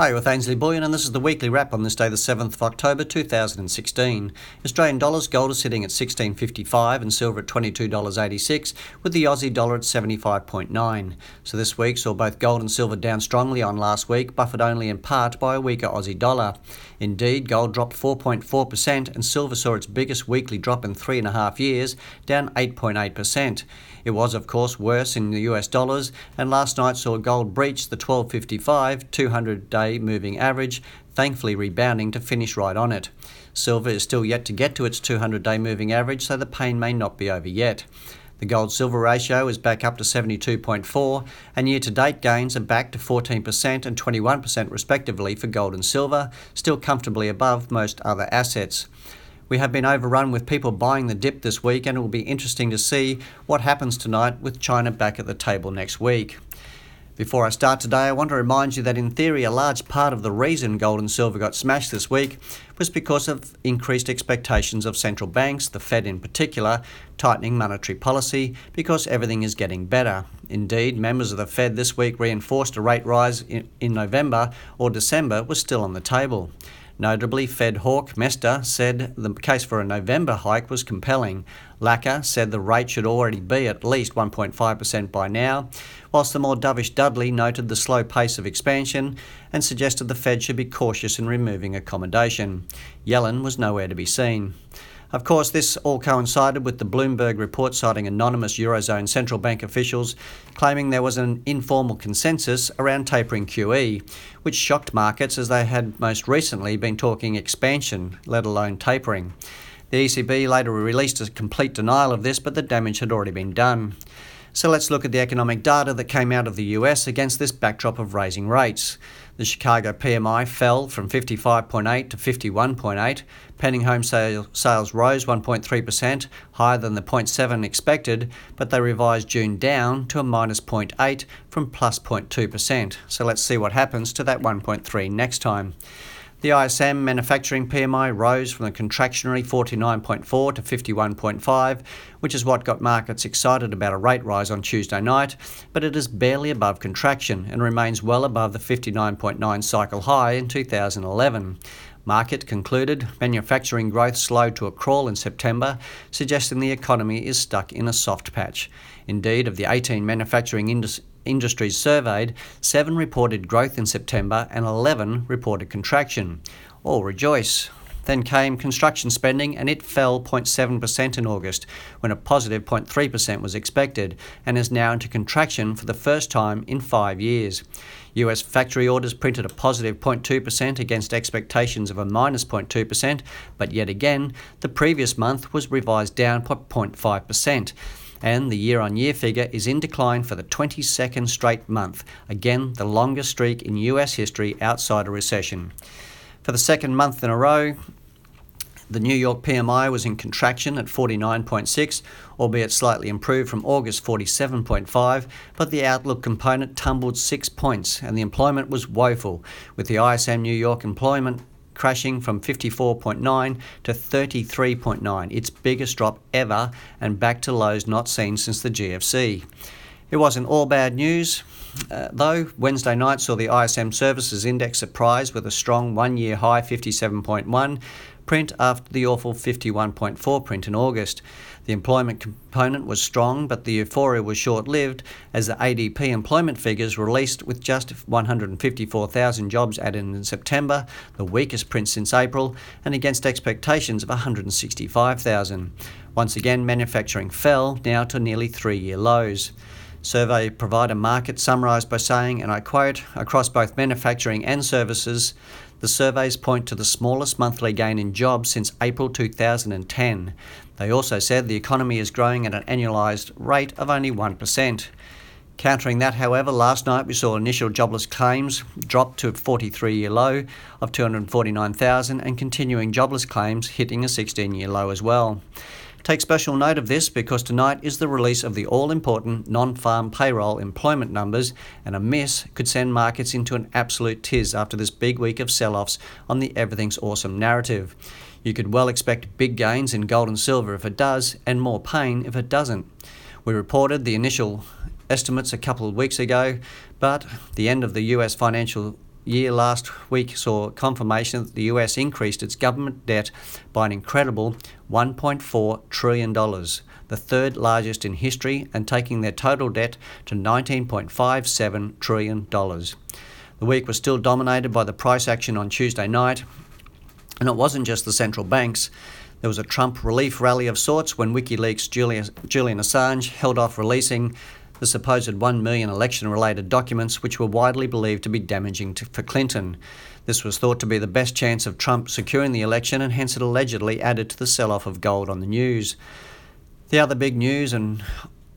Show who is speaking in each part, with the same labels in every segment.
Speaker 1: Hi, with Ainslie Bullion, and this is the weekly wrap on this day, the 7th of October 2016. Australian dollars, gold is sitting at 16.55 and silver at $22.86, with the Aussie dollar at 75.9. So this week saw both gold and silver down strongly on last week, buffered only in part by a weaker Aussie dollar. Indeed, gold dropped 4.4%, and silver saw its biggest weekly drop in three and a half years, down 8.8%. It was, of course, worse in the US dollars, and last night saw gold breach the 1255 200 day moving average, thankfully rebounding to finish right on it. Silver is still yet to get to its 200 day moving average, so the pain may not be over yet. The gold silver ratio is back up to 72.4, and year to date gains are back to 14% and 21% respectively for gold and silver, still comfortably above most other assets. We have been overrun with people buying the dip this week, and it will be interesting to see what happens tonight with China back at the table next week. Before I start today, I want to remind you that in theory, a large part of the reason gold and silver got smashed this week was because of increased expectations of central banks, the Fed in particular, tightening monetary policy because everything is getting better. Indeed, members of the Fed this week reinforced a rate rise in, in November or December was still on the table. Notably, Fed hawk Mester said the case for a November hike was compelling. Lacker said the rate should already be at least 1.5% by now, whilst the more dovish Dudley noted the slow pace of expansion and suggested the Fed should be cautious in removing accommodation. Yellen was nowhere to be seen. Of course, this all coincided with the Bloomberg report citing anonymous Eurozone central bank officials claiming there was an informal consensus around tapering QE, which shocked markets as they had most recently been talking expansion, let alone tapering. The ECB later released a complete denial of this, but the damage had already been done. So let's look at the economic data that came out of the US against this backdrop of raising rates. The Chicago PMI fell from 55.8 to 51.8. Pending home sale, sales rose 1.3%, higher than the 0.7 expected, but they revised June down to a minus 0.8 from plus 0.2%. So let's see what happens to that 1.3 next time. The ISM manufacturing PMI rose from a contractionary 49.4 to 51.5, which is what got markets excited about a rate rise on Tuesday night, but it is barely above contraction and remains well above the 59.9 cycle high in 2011. Markit concluded manufacturing growth slowed to a crawl in September, suggesting the economy is stuck in a soft patch. Indeed, of the 18 manufacturing industries industries surveyed, seven reported growth in September and 11 reported contraction. All rejoice. Then came construction spending and it fell 0.7% in August, when a positive 0.3% was expected, and is now into contraction for the first time in five years. US factory orders printed a positive 0.2% against expectations of a minus 0.2%, but yet again, the previous month was revised down 0.5% and the year on year figure is in decline for the 22nd straight month, again, the longest streak in US history outside a recession. For the second month in a row, the New York PMI was in contraction at 49.6, albeit slightly improved from August 47.5, but the outlook component tumbled six points and the employment was woeful, with the ISM New York employment crashing from 54.9 to 33.9, its biggest drop ever, and back to lows not seen since the GFC. It wasn't all bad news. Uh, though Wednesday night saw the ISM Services Index surprise with a strong one year high 57.1, print after the awful 51.4 print in August. The employment component was strong, but the euphoria was short lived as the ADP employment figures released with just 154,000 jobs added in September, the weakest print since April, and against expectations of 165,000. Once again, manufacturing fell, now to nearly three year lows. Survey provider Markit summarised by saying, and I quote, across both manufacturing and services, the surveys point to the smallest monthly gain in jobs since April 2010. They also said the economy is growing at an annualised rate of only 1%. Countering that, however, last night we saw initial jobless claims drop to a 43 year low of 249,000 and continuing jobless claims hitting a 16 year low as well. Take special note of this because tonight is the release of the all important non farm payroll employment numbers, and a miss could send markets into an absolute tiz after this big week of sell offs on the everything's awesome narrative. You could well expect big gains in gold and silver if it does, and more pain if it doesn't. We reported the initial estimates a couple of weeks ago, but the end of the US financial year last week saw confirmation that the US increased its government debt by an incredible $1.4 trillion, the third largest in history, and taking their total debt to $19.57 trillion. The week was still dominated by the price action on Tuesday night, and it wasn't just the central banks. There was a Trump relief rally of sorts when WikiLeaks' Julian, Julian Assange held off releasing the supposed 1 million election related documents, which were widely believed to be damaging to, for Clinton. This was thought to be the best chance of Trump securing the election, and hence it allegedly added to the sell off of gold on the news. The other big news and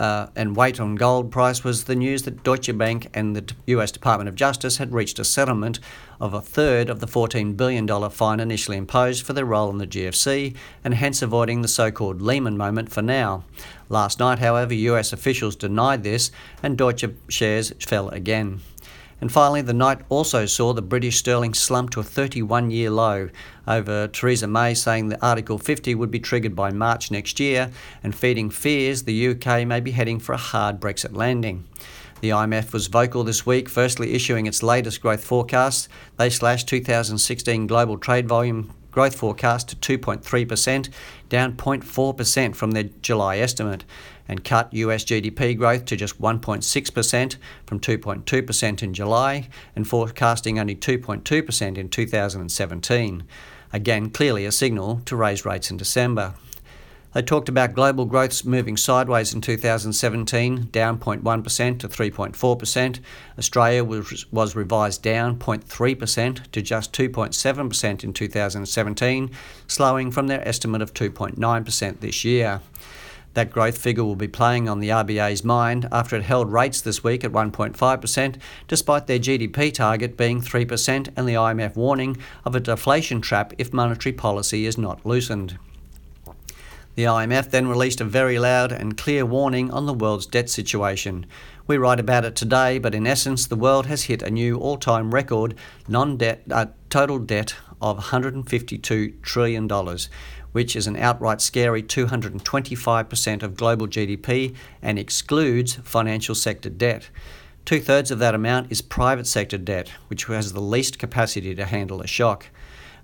Speaker 1: uh, and weight on gold price was the news that Deutsche Bank and the US Department of Justice had reached a settlement of a third of the $14 billion fine initially imposed for their role in the GFC and hence avoiding the so called Lehman moment for now. Last night, however, US officials denied this and Deutsche shares fell again. And finally, the night also saw the British sterling slump to a 31 year low over Theresa May saying that Article 50 would be triggered by March next year and feeding fears the UK may be heading for a hard Brexit landing. The IMF was vocal this week, firstly issuing its latest growth forecast. They slashed 2016 global trade volume growth forecast to 2.3%, down 0.4% from their July estimate and cut US GDP growth to just 1.6% from 2.2% in July and forecasting only 2.2% in 2017. Again, clearly a signal to raise rates in December. They talked about global growth moving sideways in 2017, down 0.1% to 3.4%. Australia was, was revised down 0.3% to just 2.7% in 2017, slowing from their estimate of 2.9% this year. That growth figure will be playing on the RBA's mind after it held rates this week at 1.5%, despite their GDP target being 3% and the IMF warning of a deflation trap if monetary policy is not loosened. The IMF then released a very loud and clear warning on the world's debt situation. We write about it today, but in essence, the world has hit a new all time record non debt uh, total debt of $152 trillion, which is an outright scary 225% of global GDP and excludes financial sector debt. Two thirds of that amount is private sector debt, which has the least capacity to handle a shock.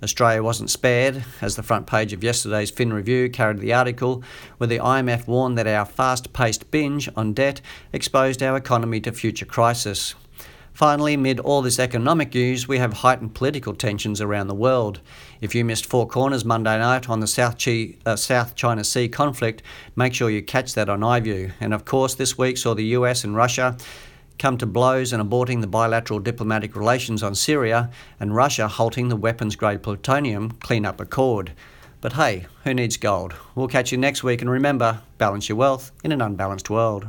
Speaker 1: Australia wasn't spared, as the front page of yesterday's Fin Review carried the article, where the IMF warned that our fast paced binge on debt exposed our economy to future crisis. Finally, amid all this economic news, we have heightened political tensions around the world. If you missed Four Corners Monday night on the South, Chi, uh, South China Sea conflict, make sure you catch that on iView. And of course, this week saw the US and Russia come to blows and aborting the bilateral diplomatic relations on Syria, and Russia halting the weapons grade plutonium cleanup accord. But hey, who needs gold? We'll catch you next week, and remember balance your wealth in an unbalanced world.